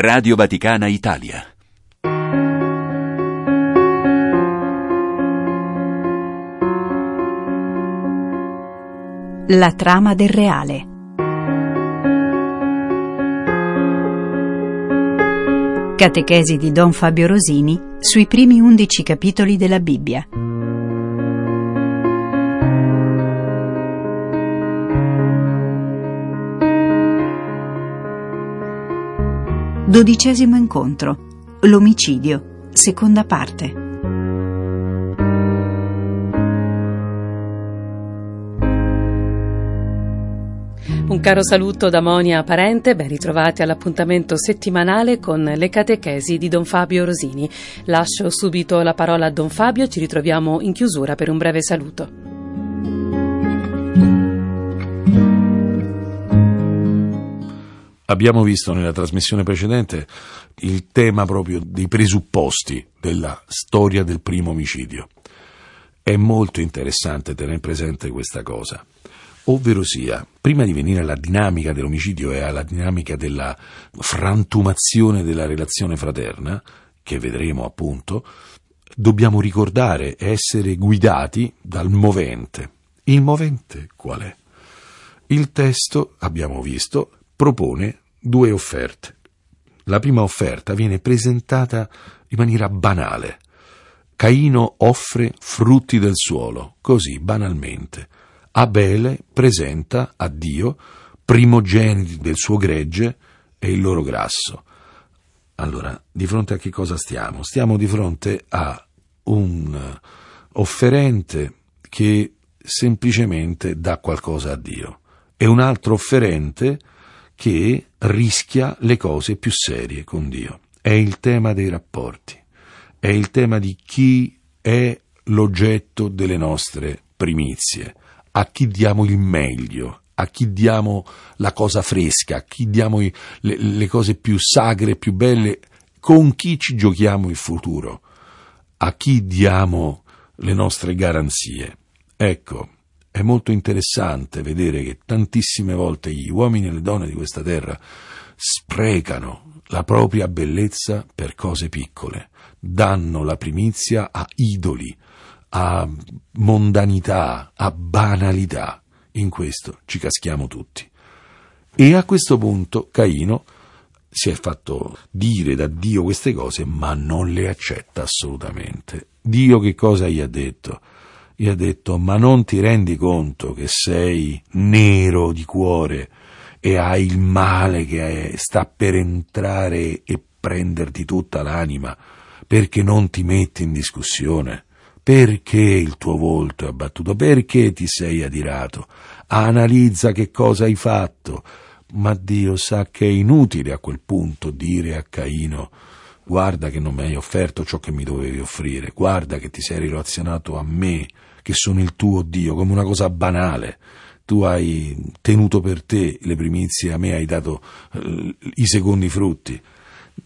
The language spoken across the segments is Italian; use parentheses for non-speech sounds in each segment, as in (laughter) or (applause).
Radio Vaticana Italia. La trama del reale. Catechesi di Don Fabio Rosini sui primi undici capitoli della Bibbia. Dodicesimo incontro. L'omicidio. Seconda parte. Un caro saluto da Monia Parente, ben ritrovati all'appuntamento settimanale con le catechesi di Don Fabio Rosini. Lascio subito la parola a Don Fabio, ci ritroviamo in chiusura per un breve saluto. Abbiamo visto nella trasmissione precedente il tema proprio dei presupposti della storia del primo omicidio. È molto interessante tenere presente questa cosa ovvero sia, prima di venire alla dinamica dell'omicidio e alla dinamica della frantumazione della relazione fraterna, che vedremo appunto, dobbiamo ricordare e essere guidati dal movente. Il movente qual è? Il testo, abbiamo visto, propone due offerte. La prima offerta viene presentata in maniera banale. Caino offre frutti del suolo, così banalmente. Abele presenta a Dio primogeniti del suo gregge e il loro grasso. Allora, di fronte a che cosa stiamo? Stiamo di fronte a un offerente che semplicemente dà qualcosa a Dio e un altro offerente che rischia le cose più serie con Dio. È il tema dei rapporti, è il tema di chi è l'oggetto delle nostre primizie a chi diamo il meglio, a chi diamo la cosa fresca, a chi diamo le, le cose più sacre, più belle, con chi ci giochiamo il futuro, a chi diamo le nostre garanzie. Ecco, è molto interessante vedere che tantissime volte gli uomini e le donne di questa terra sprecano la propria bellezza per cose piccole, danno la primizia a idoli, a mondanità, a banalità. In questo ci caschiamo tutti. E a questo punto Caino si è fatto dire da Dio queste cose, ma non le accetta assolutamente. Dio che cosa gli ha detto? Gli ha detto, ma non ti rendi conto che sei nero di cuore e hai il male che sta per entrare e prenderti tutta l'anima perché non ti metti in discussione? Perché il tuo volto è abbattuto? Perché ti sei adirato? Analizza che cosa hai fatto. Ma Dio sa che è inutile a quel punto dire a Caino guarda che non mi hai offerto ciò che mi dovevi offrire, guarda che ti sei relazionato a me, che sono il tuo Dio, come una cosa banale. Tu hai tenuto per te le primizie, a me hai dato eh, i secondi frutti.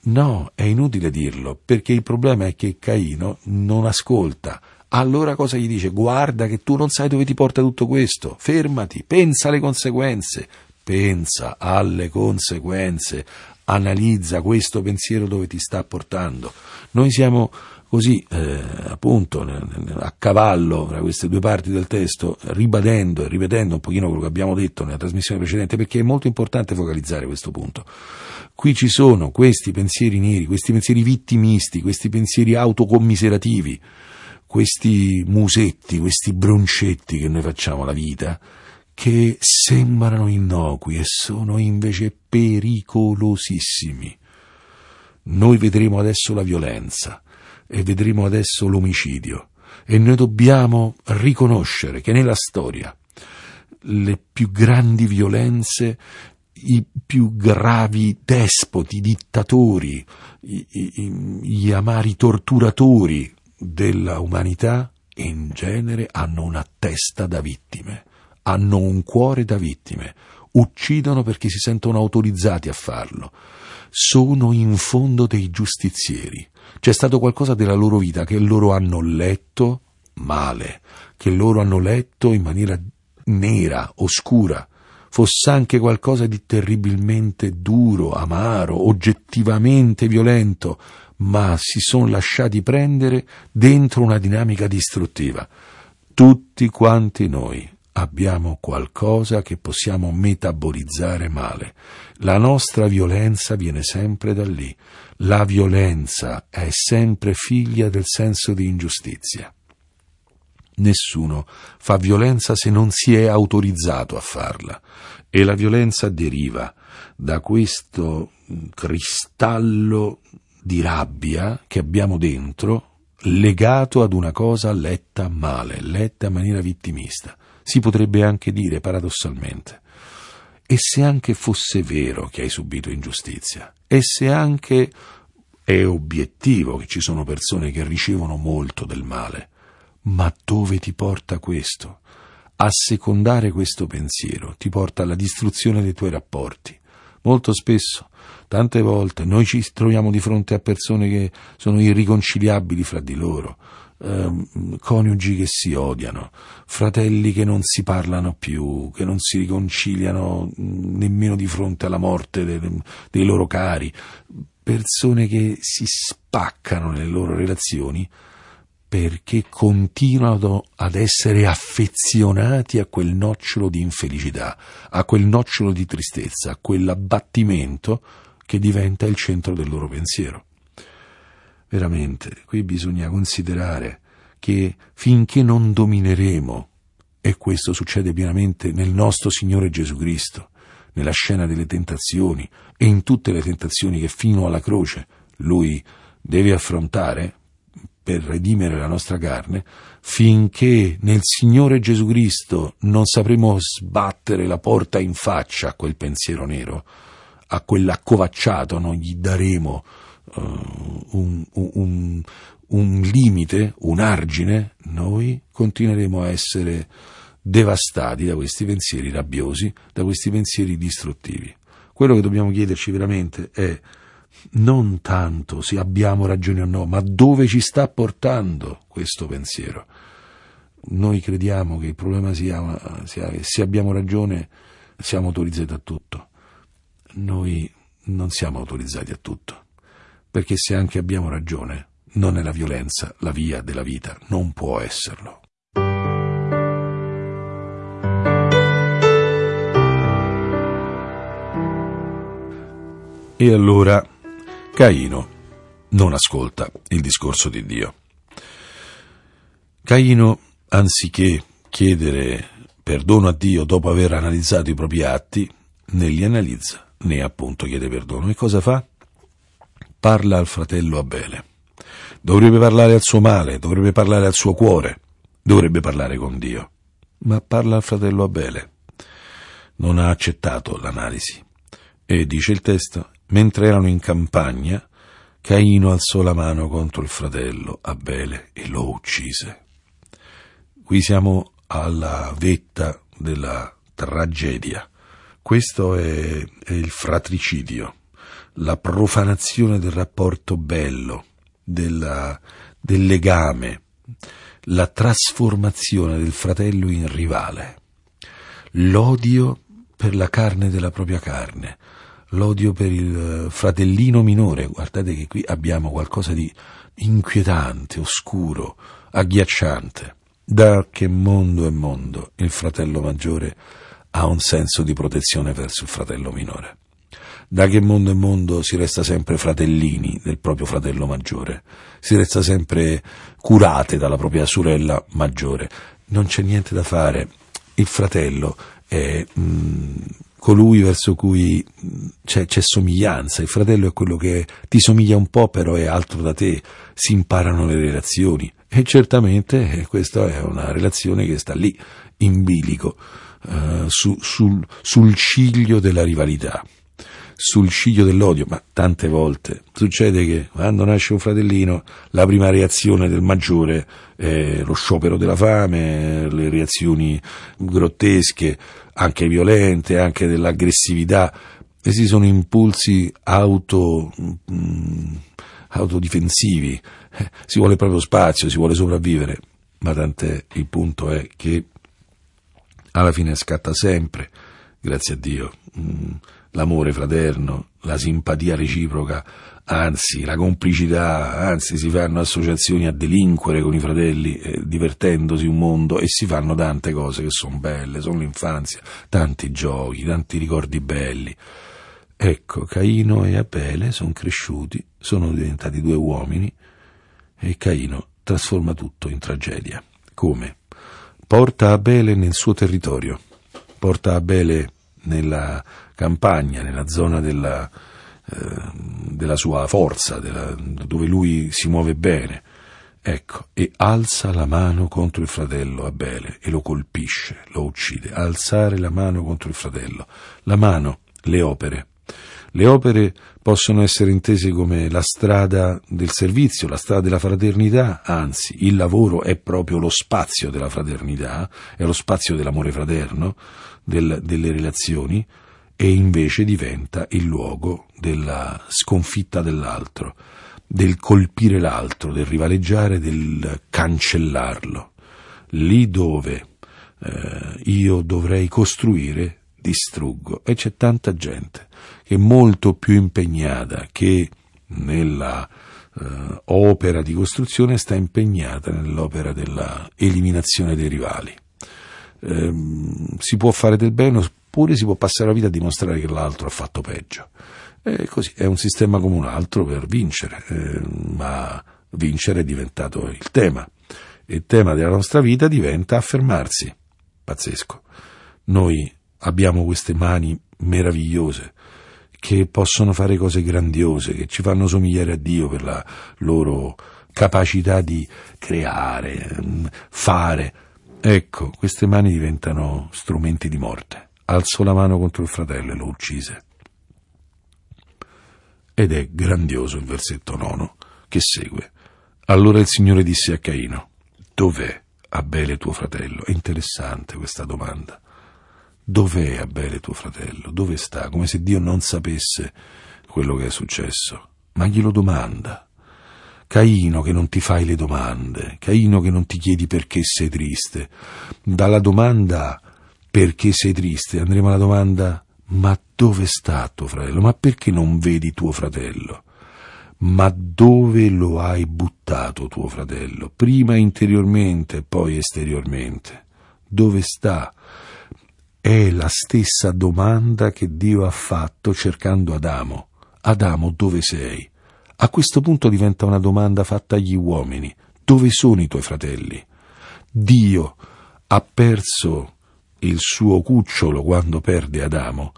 No, è inutile dirlo, perché il problema è che Caino non ascolta. Allora cosa gli dice? Guarda che tu non sai dove ti porta tutto questo, fermati, pensa alle conseguenze, pensa alle conseguenze, analizza questo pensiero dove ti sta portando. Noi siamo così, eh, appunto, a cavallo tra queste due parti del testo, ribadendo e ripetendo un pochino quello che abbiamo detto nella trasmissione precedente, perché è molto importante focalizzare questo punto. Qui ci sono questi pensieri neri, questi pensieri vittimisti, questi pensieri autocommiserativi, questi musetti, questi broncetti che noi facciamo alla vita, che sembrano innocui e sono invece pericolosissimi. Noi vedremo adesso la violenza e vedremo adesso l'omicidio. E noi dobbiamo riconoscere che nella storia le più grandi violenze i più gravi despoti, dittatori, gli amari torturatori della umanità in genere hanno una testa da vittime, hanno un cuore da vittime, uccidono perché si sentono autorizzati a farlo, sono in fondo dei giustizieri. C'è stato qualcosa della loro vita che loro hanno letto male, che loro hanno letto in maniera nera, oscura, fosse anche qualcosa di terribilmente duro, amaro, oggettivamente violento, ma si sono lasciati prendere dentro una dinamica distruttiva. Tutti quanti noi abbiamo qualcosa che possiamo metabolizzare male. La nostra violenza viene sempre da lì. La violenza è sempre figlia del senso di ingiustizia. Nessuno fa violenza se non si è autorizzato a farla e la violenza deriva da questo cristallo di rabbia che abbiamo dentro legato ad una cosa letta male, letta in maniera vittimista. Si potrebbe anche dire paradossalmente, e se anche fosse vero che hai subito ingiustizia, e se anche è obiettivo che ci sono persone che ricevono molto del male, ma dove ti porta questo? A secondare questo pensiero ti porta alla distruzione dei tuoi rapporti. Molto spesso, tante volte, noi ci troviamo di fronte a persone che sono irriconciliabili fra di loro, ehm, coniugi che si odiano, fratelli che non si parlano più, che non si riconciliano mm, nemmeno di fronte alla morte dei, dei loro cari, persone che si spaccano nelle loro relazioni perché continuano ad essere affezionati a quel nocciolo di infelicità, a quel nocciolo di tristezza, a quell'abbattimento che diventa il centro del loro pensiero. Veramente, qui bisogna considerare che finché non domineremo, e questo succede pienamente nel nostro Signore Gesù Cristo, nella scena delle tentazioni e in tutte le tentazioni che fino alla croce Lui deve affrontare, per redimere la nostra carne, finché nel Signore Gesù Cristo non sapremo sbattere la porta in faccia a quel pensiero nero, a quell'accovacciato non gli daremo uh, un, un, un limite, un argine, noi continueremo a essere devastati da questi pensieri rabbiosi, da questi pensieri distruttivi. Quello che dobbiamo chiederci veramente è non tanto se abbiamo ragione o no, ma dove ci sta portando questo pensiero. Noi crediamo che il problema sia, sia che se abbiamo ragione siamo autorizzati a tutto. Noi non siamo autorizzati a tutto, perché se anche abbiamo ragione, non è la violenza la via della vita, non può esserlo. E allora Caino non ascolta il discorso di Dio. Caino, anziché chiedere perdono a Dio dopo aver analizzato i propri atti, né li analizza né appunto chiede perdono. E cosa fa? Parla al fratello Abele. Dovrebbe parlare al suo male, dovrebbe parlare al suo cuore, dovrebbe parlare con Dio. Ma parla al fratello Abele. Non ha accettato l'analisi. E dice il testo, Mentre erano in campagna, Caino alzò la mano contro il fratello Abele e lo uccise. Qui siamo alla vetta della tragedia. Questo è, è il fratricidio, la profanazione del rapporto bello, della, del legame, la trasformazione del fratello in rivale, l'odio per la carne della propria carne, l'odio per il fratellino minore. Guardate che qui abbiamo qualcosa di inquietante, oscuro, agghiacciante. Da che mondo è mondo il fratello maggiore ha un senso di protezione verso il fratello minore. Da che mondo è mondo si resta sempre fratellini del proprio fratello maggiore, si resta sempre curate dalla propria sorella maggiore. Non c'è niente da fare. Il fratello è mh, mm, colui verso cui c'è, c'è, somiglianza, il fratello è quello che ti somiglia un po' però è altro da te, si imparano le relazioni. E certamente eh, questa è una relazione che sta lì, in bilico, uh, su, sul, sul ciglio della rivalità sul ciglio dell'odio, ma tante volte succede che quando nasce un fratellino la prima reazione del maggiore è lo sciopero della fame, le reazioni grottesche, anche violente, anche dell'aggressività. Questi sono impulsi auto, mh, mm, autodifensivi, si vuole proprio spazio, si vuole sopravvivere, ma tant'è, il punto è che alla fine scatta sempre grazie a Dio, mm, l'amore fraterno, la simpatia reciproca, anzi la complicità, anzi si fanno associazioni a delinquere con i fratelli, eh, divertendosi un mondo e si fanno tante cose che sono belle, sono l'infanzia, tanti giochi, tanti ricordi belli. Ecco, Caino e Abele sono cresciuti, sono diventati due uomini e Caino trasforma tutto in tragedia. Come? Porta Abele nel suo territorio, porta Abele nella campagna, nella zona della, eh, della sua forza, della, dove lui si muove bene. Ecco, e alza la mano contro il fratello Abele e lo colpisce, lo uccide. Alzare la mano contro il fratello. La mano, le opere. Le opere possono essere intese come la strada del servizio, la strada della fraternità, anzi il lavoro è proprio lo spazio della fraternità, è lo spazio dell'amore fraterno, del, delle relazioni, e invece diventa il luogo della sconfitta dell'altro, del colpire l'altro, del rivaleggiare, del cancellarlo. Lì dove eh, io dovrei costruire, distruggo. E c'è tanta gente che è molto più impegnata che nella eh, opera di costruzione sta impegnata nell'opera della eliminazione dei rivali. Eh, si può fare del bene oppure si può passare la vita a dimostrare che l'altro ha fatto peggio. E così è un sistema come un altro per vincere, eh, ma vincere è diventato il tema. Il tema della nostra vita diventa affermarsi. Pazzesco. Noi abbiamo queste mani meravigliose che possono fare cose grandiose, che ci fanno somigliare a Dio per la loro capacità di creare, mm, fare. Ecco, queste mani diventano strumenti di morte. Alzò la mano contro il fratello e lo uccise. Ed è grandioso il versetto nono che segue. Allora il Signore disse a Caino, dov'è Abele tuo fratello? È interessante questa domanda. Dov'è Abele tuo fratello? Dove sta? Come se Dio non sapesse quello che è successo. Ma glielo domanda. Caino che non ti fai le domande, Caino che non ti chiedi perché sei triste. Dalla domanda perché sei triste andremo alla domanda ma dove sta tuo fratello? Ma perché non vedi tuo fratello? Ma dove lo hai buttato tuo fratello? Prima interiormente poi esteriormente. Dove sta? È la stessa domanda che Dio ha fatto cercando Adamo. Adamo, dove sei? A questo punto diventa una domanda fatta agli uomini. Dove sono i tuoi fratelli? Dio ha perso il suo cucciolo quando perde Adamo.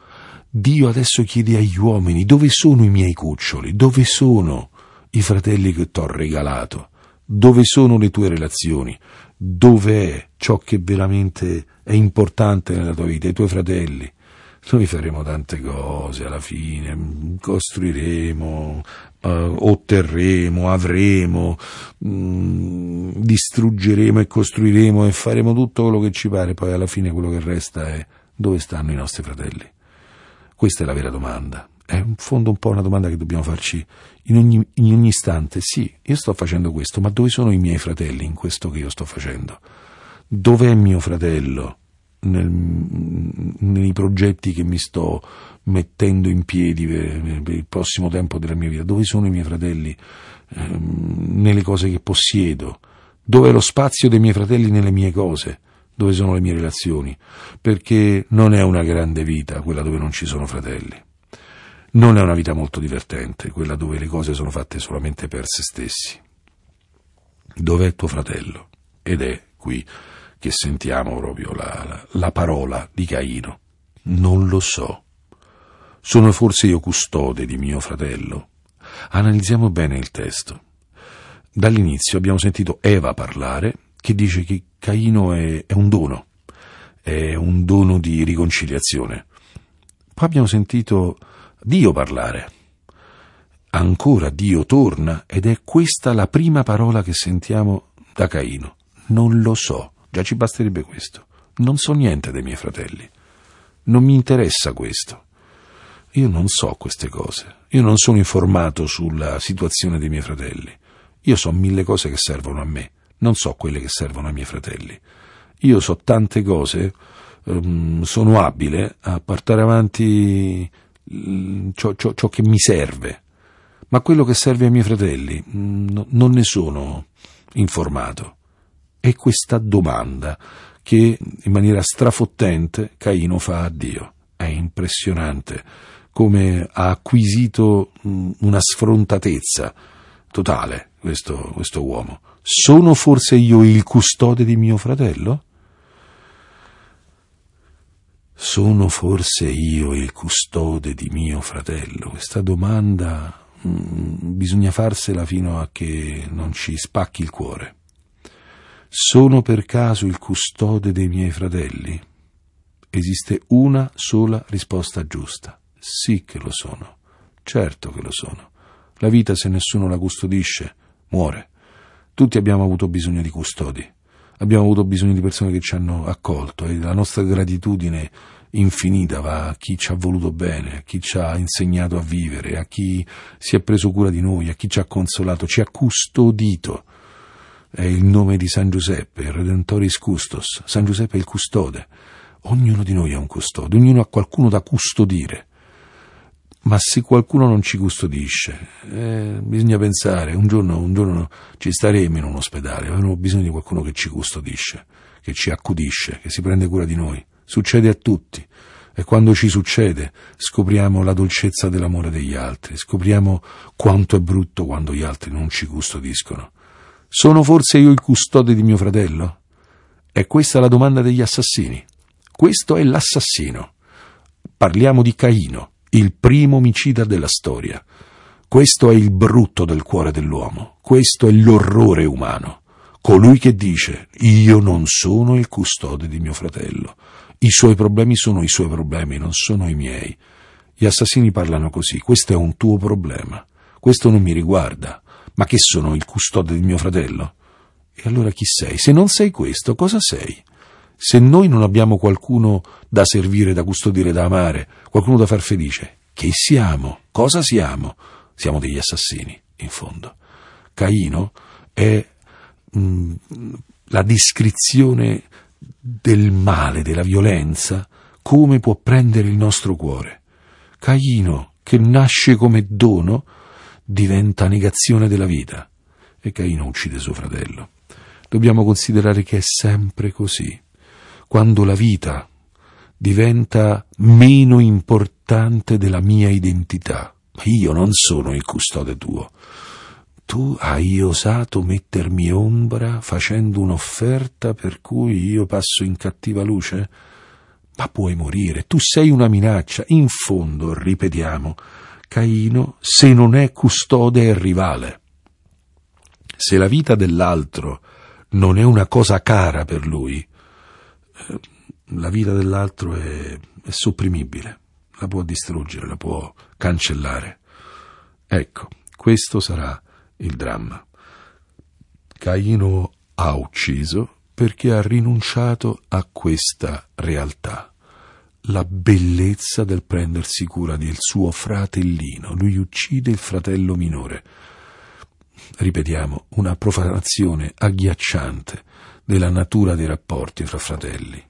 Dio adesso chiede agli uomini dove sono i miei cuccioli, dove sono i fratelli che ti ho regalato, dove sono le tue relazioni, dove è ciò che veramente è importante nella tua vita, i tuoi fratelli. Noi faremo tante cose alla fine, costruiremo, uh, otterremo, avremo, mh, mm, distruggeremo e costruiremo e faremo tutto quello che ci pare, poi alla fine quello che resta è dove stanno i nostri fratelli? Questa è la vera domanda. È in fondo un po' una domanda che dobbiamo farci in ogni, in ogni istante. Sì, io sto facendo questo, ma dove sono i miei fratelli in questo che io sto facendo? Dov'è mio fratello nel, nei progetti che mi sto mettendo in piedi per, per, il prossimo tempo della mia vita? Dove sono i miei fratelli ehm, nelle cose che possiedo? Dove è lo spazio dei miei fratelli nelle mie cose? Dove sono le mie relazioni? Perché non è una grande vita quella dove non ci sono fratelli. Non è una vita molto divertente, quella dove le cose sono fatte solamente per se stessi. Dov'è tuo fratello? Ed è qui che sentiamo proprio la, la, la parola di Caino. Non lo so. Sono forse io custode di mio fratello? Analizziamo bene il testo. Dall'inizio abbiamo sentito Eva parlare che dice che Caino è, è un dono, è un dono di riconciliazione. Poi abbiamo sentito Dio parlare. Ancora Dio torna ed è questa la prima parola che sentiamo da Caino. Non lo so. Già ci basterebbe questo. Non so niente dei miei fratelli. Non mi interessa questo. Io non so queste cose. Io non sono informato sulla situazione dei miei fratelli. Io so mille cose che servono a me, non so quelle che servono ai miei fratelli. Io so tante cose ehm, sono abile a portare avanti mm, ciò, ciò, ciò, che mi serve, ma quello che serve ai miei fratelli mm, no, non ne sono informato. È questa domanda che in maniera strafottente Caino fa a Dio. È impressionante come ha acquisito una sfrontatezza totale questo, questo uomo. Sono forse io il custode di mio fratello? Sono forse io il custode di mio fratello? Questa domanda mh, bisogna farsela fino a che non ci spacchi il cuore. Sono per caso il custode dei miei fratelli? Esiste una sola risposta giusta. Sì che lo sono. Certo che lo sono. La vita, se nessuno la custodisce, muore. Tutti abbiamo avuto bisogno di custodi. Abbiamo avuto bisogno di persone che ci hanno accolto e la nostra gratitudine infinita va a chi ci ha voluto bene, a chi ci ha insegnato a vivere, a chi si è preso cura di noi, a chi ci ha consolato, ci ha custodito. È il nome di San Giuseppe, Redentoris Custos. San Giuseppe è il custode. Ognuno di noi ha un custode, ognuno ha qualcuno da custodire. Ma se qualcuno non ci custodisce, eh, bisogna pensare, un giorno, un giorno ci staremo in un ospedale, avremo bisogno di qualcuno che ci custodisce, che ci accudisce, che si prende cura di noi. Succede a tutti. E quando ci succede scopriamo la dolcezza dell'amore degli altri, scopriamo quanto è brutto quando gli altri non ci custodiscono. Sono forse io il custode di mio fratello? È questa la domanda degli assassini. Questo è l'assassino. Parliamo di Caino il primo omicida della storia. Questo è il brutto del cuore dell'uomo, questo è l'orrore umano. Colui che dice io non sono il custode di mio fratello, i suoi problemi sono i suoi problemi, non sono i miei. Gli assassini parlano così, questo è un tuo problema, questo non mi riguarda, ma che sono il custode di mio fratello? E allora chi sei? Se non sei questo, cosa sei? Se noi non abbiamo qualcuno da servire, da custodire, da amare, qualcuno da far felice, che siamo? Cosa siamo? Siamo degli assassini, in fondo. Caino è mh, mm, la descrizione del male, della violenza, come può prendere il nostro cuore. Caino, che nasce come dono, diventa negazione della vita. E Caino uccide suo fratello. Dobbiamo considerare che è sempre così quando la vita diventa meno importante della mia identità. Io non sono il custode tuo. Tu hai osato mettermi ombra facendo un'offerta per cui io passo in cattiva luce? Ma puoi morire, tu sei una minaccia. In fondo, ripetiamo, Caino, se non è custode, è rivale. Se la vita dell'altro non è una cosa cara per lui, la vita dell'altro è, è sopprimibile, la può distruggere, la può cancellare. Ecco, questo sarà il dramma. Caino ha ucciso perché ha rinunciato a questa realtà, la bellezza del prendersi cura del suo fratellino. Lui uccide il fratello minore. Ripetiamo, una profanazione agghiacciante della natura dei rapporti fra fratelli.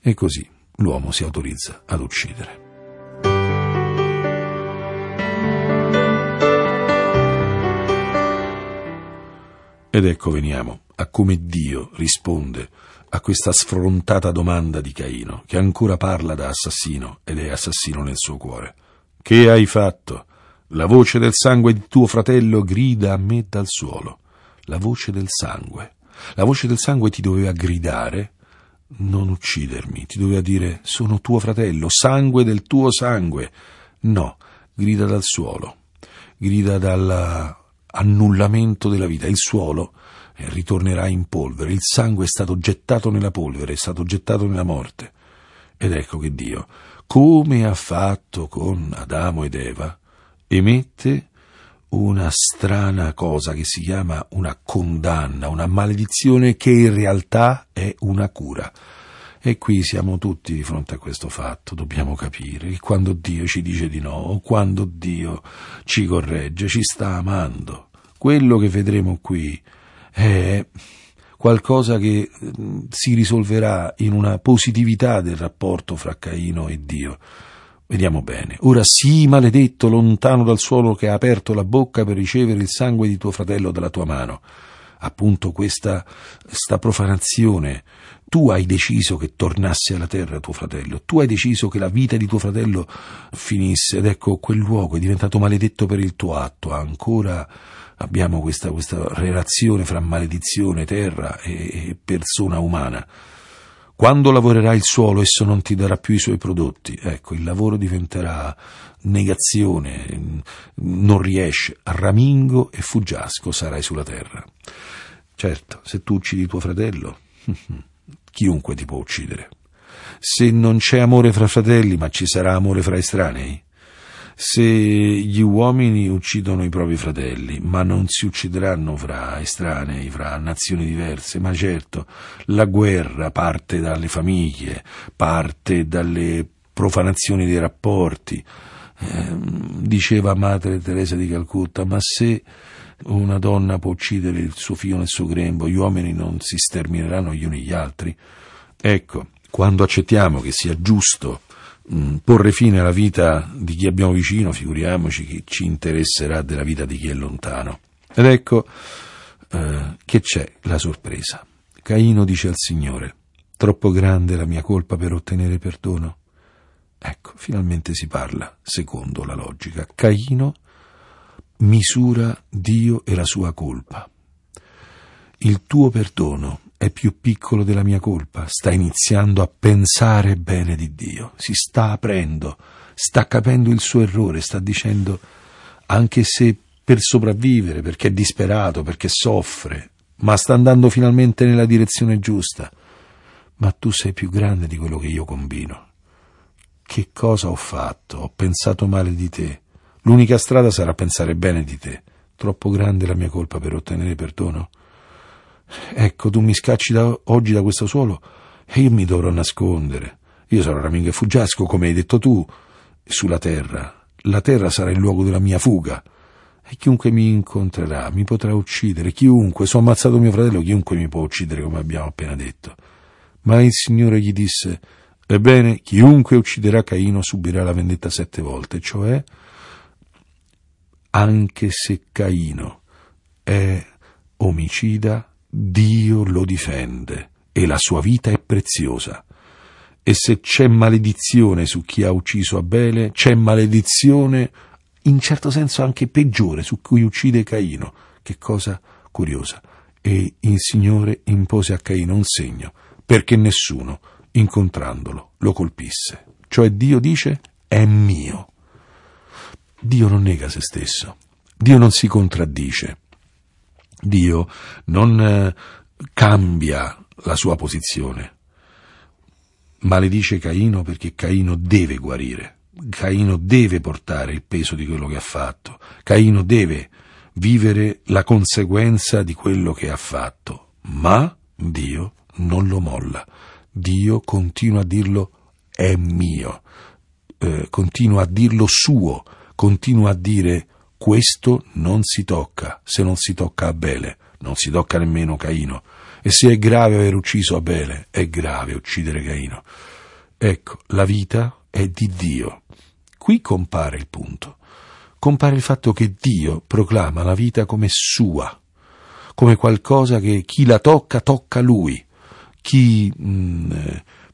E così l'uomo si autorizza ad uccidere. Ed ecco veniamo a come Dio risponde a questa sfrontata domanda di Caino, che ancora parla da assassino ed è assassino nel suo cuore. Che hai fatto? La voce del sangue di tuo fratello grida a me dal suolo. La voce del sangue. La voce del sangue ti doveva gridare non uccidermi, ti doveva dire sono tuo fratello, sangue del tuo sangue. No, grida dal suolo, grida dall'annullamento della vita. Il suolo eh, ritornerà in polvere, il sangue è stato gettato nella polvere, è stato gettato nella morte. Ed ecco che Dio, come ha fatto con Adamo ed Eva, emette una strana cosa che si chiama una condanna, una maledizione che in realtà è una cura. E qui siamo tutti di fronte a questo fatto, dobbiamo capire che quando Dio ci dice di no o quando Dio ci corregge, ci sta amando. Quello che vedremo qui è qualcosa che mm, si risolverà in una positività del rapporto fra Caino e Dio. Vediamo bene. Ora sii maledetto, lontano dal suolo che ha aperto la bocca per ricevere il sangue di tuo fratello dalla tua mano. Appunto questa sta profanazione. Tu hai deciso che tornasse alla terra tuo fratello, tu hai deciso che la vita di tuo fratello finisse ed ecco quel luogo è diventato maledetto per il tuo atto. Ancora abbiamo questa, questa relazione fra maledizione, terra e, e persona umana. Quando lavorerai il suolo esso non ti darà più i suoi prodotti. Ecco, il lavoro diventerà negazione, non riesce, ramingo e fuggiasco sarai sulla terra. Certo, se tu uccidi tuo fratello, (laughs) chiunque ti può uccidere. Se non c'è amore fra fratelli, ma ci sarà amore fra estranei? Se gli uomini uccidono i propri fratelli, ma non si uccideranno fra estranei, fra nazioni diverse, ma certo la guerra parte dalle famiglie, parte dalle profanazioni dei rapporti. Eh, diceva Madre Teresa di Calcutta, ma se una donna può uccidere il suo figlio nel suo grembo, gli uomini non si stermineranno gli uni gli altri? Ecco, quando accettiamo che sia giusto Mm, porre fine alla vita di chi abbiamo vicino, figuriamoci che ci interesserà della vita di chi è lontano. Ed ecco eh, che c'è la sorpresa. Caino dice al Signore, troppo grande la mia colpa per ottenere perdono? Ecco, finalmente si parla secondo la logica. Caino misura Dio e la sua colpa. Il tuo perdono è più piccolo della mia colpa, sta iniziando a pensare bene di Dio, si sta aprendo, sta capendo il suo errore, sta dicendo anche se per sopravvivere, perché è disperato, perché soffre, ma sta andando finalmente nella direzione giusta. Ma tu sei più grande di quello che io combino. Che cosa ho fatto? Ho pensato male di te. L'unica strada sarà pensare bene di te. Troppo grande la mia colpa per ottenere perdono? Ecco, tu mi scacci da, oggi da questo suolo e io mi dovrò nascondere. Io sarò ramingo e fuggiasco, come hai detto tu, sulla terra. La terra sarà il luogo della mia fuga. E chiunque mi incontrerà mi potrà uccidere. Chiunque, se ho ammazzato mio fratello, chiunque mi può uccidere, come abbiamo appena detto. Ma il Signore gli disse, ebbene, chiunque ucciderà Caino subirà la vendetta sette volte, cioè anche se Caino è omicida, Dio lo difende e la sua vita è preziosa. E se c'è maledizione su chi ha ucciso Abele, c'è maledizione in certo senso anche peggiore su cui uccide Caino. Che cosa curiosa. E il Signore impose a Caino un segno, perché nessuno, incontrandolo, lo colpisse. Cioè Dio dice, è mio. Dio non nega se stesso. Dio non si contraddice. Dio non eh, cambia la sua posizione. Maledice Caino perché Caino deve guarire. Caino deve portare il peso di quello che ha fatto. Caino deve vivere la conseguenza di quello che ha fatto. Ma Dio non lo molla. Dio continua a dirlo è mio, eh, continua a dirlo suo, continua a dire questo non si tocca, se non si tocca Abele, non si tocca nemmeno Caino. E se è grave aver ucciso Abele, è grave uccidere Caino. Ecco, la vita è di Dio. Qui compare il punto. Compare il fatto che Dio proclama la vita come sua, come qualcosa che chi la tocca tocca lui. Chi mh, mm,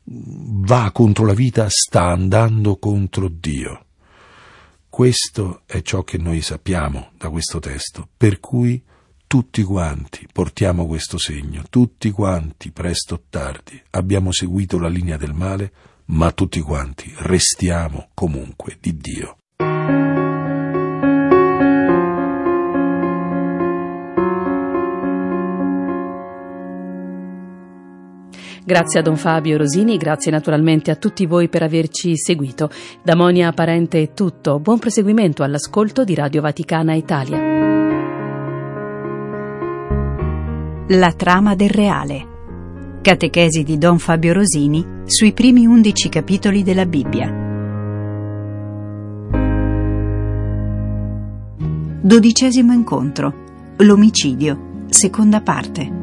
va contro la vita sta andando contro Dio. Questo è ciò che noi sappiamo da questo testo, per cui tutti quanti portiamo questo segno, tutti quanti, presto o tardi, abbiamo seguito la linea del male, ma tutti quanti restiamo comunque di Dio. Grazie a Don Fabio Rosini, grazie naturalmente a tutti voi per averci seguito. Da Monia Parente è tutto. Buon proseguimento all'ascolto di Radio Vaticana Italia. La trama del reale. Catechesi di Don Fabio Rosini sui primi undici capitoli della Bibbia. Dodicesimo incontro. L'omicidio. Seconda parte.